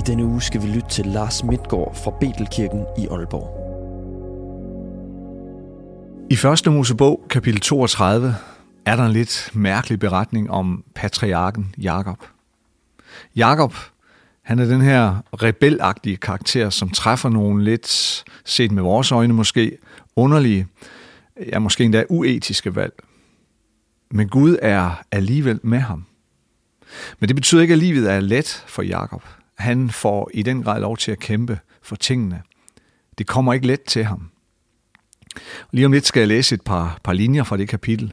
I denne uge skal vi lytte til Lars Midtgaard fra Betelkirken i Aalborg. I første Mosebog, kapitel 32, er der en lidt mærkelig beretning om patriarken Jakob. Jakob, han er den her rebelagtige karakter, som træffer nogle lidt, set med vores øjne måske, underlige, ja måske endda uetiske valg. Men Gud er alligevel med ham. Men det betyder ikke, at livet er let for Jakob. Han får i den grad lov til at kæmpe for tingene. Det kommer ikke let til ham. Lige om lidt skal jeg læse et par, par linjer fra det kapitel.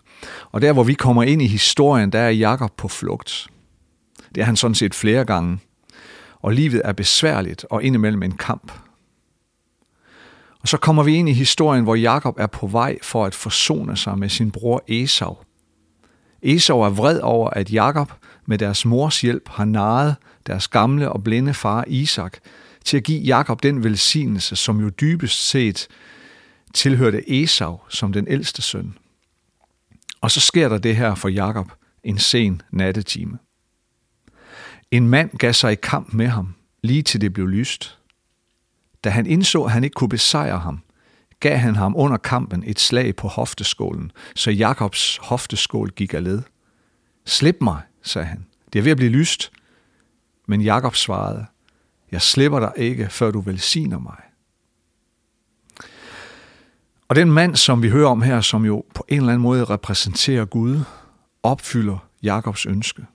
Og der, hvor vi kommer ind i historien, der er Jakob på flugt. Det er han sådan set flere gange. Og livet er besværligt og indimellem en kamp. Og så kommer vi ind i historien, hvor Jakob er på vej for at forsone sig med sin bror Esau. Esau er vred over, at Jakob med deres mors hjælp har naret deres gamle og blinde far Isak til at give Jakob den velsignelse, som jo dybest set tilhørte Esau som den ældste søn. Og så sker der det her for Jakob en sen nattetime. En mand gav sig i kamp med ham, lige til det blev lyst. Da han indså, at han ikke kunne besejre ham, gav han ham under kampen et slag på hofteskålen, så Jakobs hofteskål gik af led. Slip mig, sagde han. Det er ved at blive lyst. Men Jakob svarede, jeg slipper dig ikke, før du velsigner mig. Og den mand, som vi hører om her, som jo på en eller anden måde repræsenterer Gud, opfylder Jakobs ønske.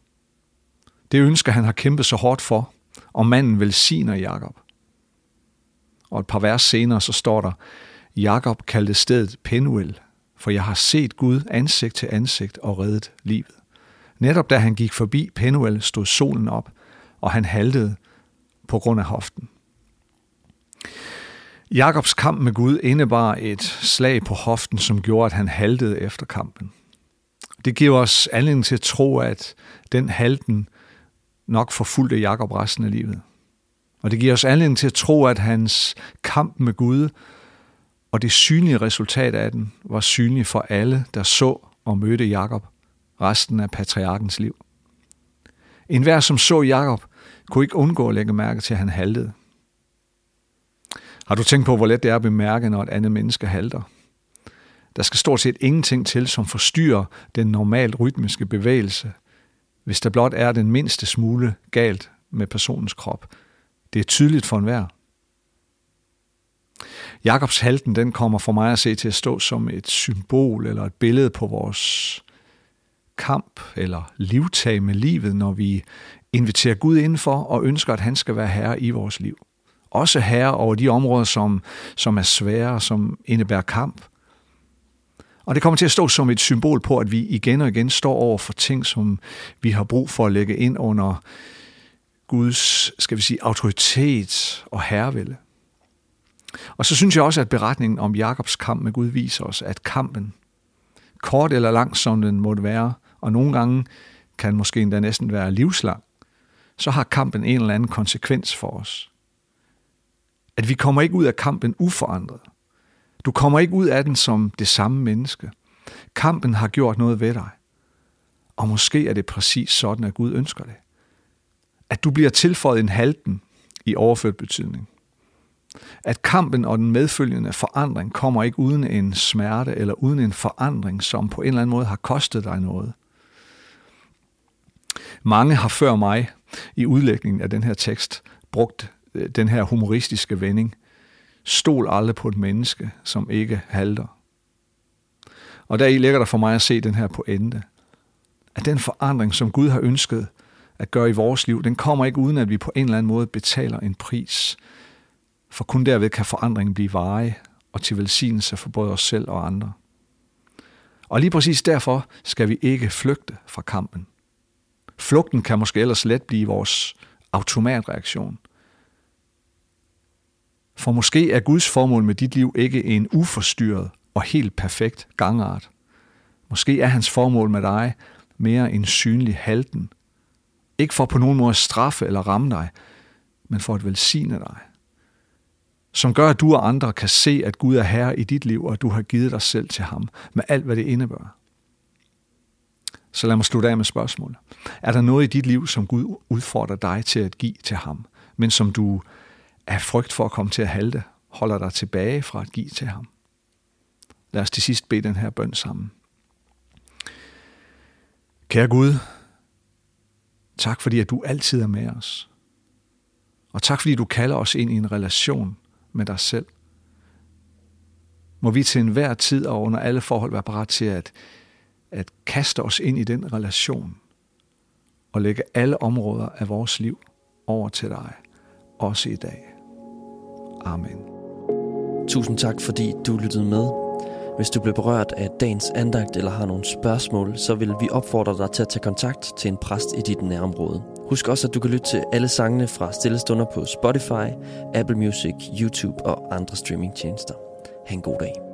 Det ønske, han har kæmpet så hårdt for, og manden velsigner Jakob. Og et par vers senere, så står der, Jakob kaldte stedet Penuel, for jeg har set Gud ansigt til ansigt og reddet livet. Netop da han gik forbi Penuel, stod solen op, og han haltede på grund af hoften. Jakobs kamp med Gud indebar et slag på hoften, som gjorde, at han haltede efter kampen. Det giver os anledning til at tro, at den halten nok forfulgte Jakob resten af livet. Og det giver os anledning til at tro, at hans kamp med Gud og det synlige resultat af den var synligt for alle, der så og mødte Jakob resten af patriarkens liv. En hver, som så Jakob, kunne ikke undgå at lægge mærke til, at han haltede. Har du tænkt på, hvor let det er at bemærke, når et andet menneske halter? Der skal stort set ingenting til, som forstyrrer den normalt rytmiske bevægelse, hvis der blot er den mindste smule galt med personens krop. Det er tydeligt for enhver. Jakobs halten, den kommer for mig at se til at stå som et symbol eller et billede på vores kamp eller livtag med livet, når vi inviterer Gud indenfor og ønsker, at han skal være herre i vores liv. Også herre over de områder, som, som er svære, som indebærer kamp. Og det kommer til at stå som et symbol på, at vi igen og igen står over for ting, som vi har brug for at lægge ind under Guds, skal vi sige, autoritet og herrevælde. Og så synes jeg også, at beretningen om Jakobs kamp med Gud viser os, at kampen, kort eller lang som den måtte være, og nogle gange kan måske endda næsten være livslang, så har kampen en eller anden konsekvens for os. At vi kommer ikke ud af kampen uforandret. Du kommer ikke ud af den som det samme menneske. Kampen har gjort noget ved dig. Og måske er det præcis sådan, at Gud ønsker det. At du bliver tilføjet en halten i overført betydning. At kampen og den medfølgende forandring kommer ikke uden en smerte eller uden en forandring, som på en eller anden måde har kostet dig noget. Mange har før mig i udlægningen af den her tekst brugt øh, den her humoristiske vending. Stol aldrig på et menneske, som ikke halter. Og der i ligger der for mig at se den her pointe. At den forandring, som Gud har ønsket at gøre i vores liv, den kommer ikke uden, at vi på en eller anden måde betaler en pris. For kun derved kan forandringen blive varig og til velsignelse for både os selv og andre. Og lige præcis derfor skal vi ikke flygte fra kampen. Flugten kan måske ellers let blive vores automatreaktion. For måske er Guds formål med dit liv ikke en uforstyrret og helt perfekt gangart. Måske er hans formål med dig mere en synlig halten. Ikke for på nogen måde at straffe eller ramme dig, men for at velsigne dig. Som gør, at du og andre kan se, at Gud er herre i dit liv, og at du har givet dig selv til ham, med alt, hvad det indebærer. Så lad mig slutte af med spørgsmålet. Er der noget i dit liv, som Gud udfordrer dig til at give til ham, men som du af frygt for at komme til at halte, holder dig tilbage fra at give til ham? Lad os til sidst bede den her bøn sammen. Kære Gud, tak fordi at du altid er med os. Og tak fordi du kalder os ind i en relation med dig selv. Må vi til enhver tid og under alle forhold være parat til at, at kaste os ind i den relation og lægge alle områder af vores liv over til dig, også i dag. Amen. Tusind tak, fordi du lyttede med. Hvis du blev berørt af dagens andagt eller har nogle spørgsmål, så vil vi opfordre dig til at tage kontakt til en præst i dit nærområde. Husk også, at du kan lytte til alle sangene fra Stillestunder på Spotify, Apple Music, YouTube og andre streamingtjenester. Ha' en god dag.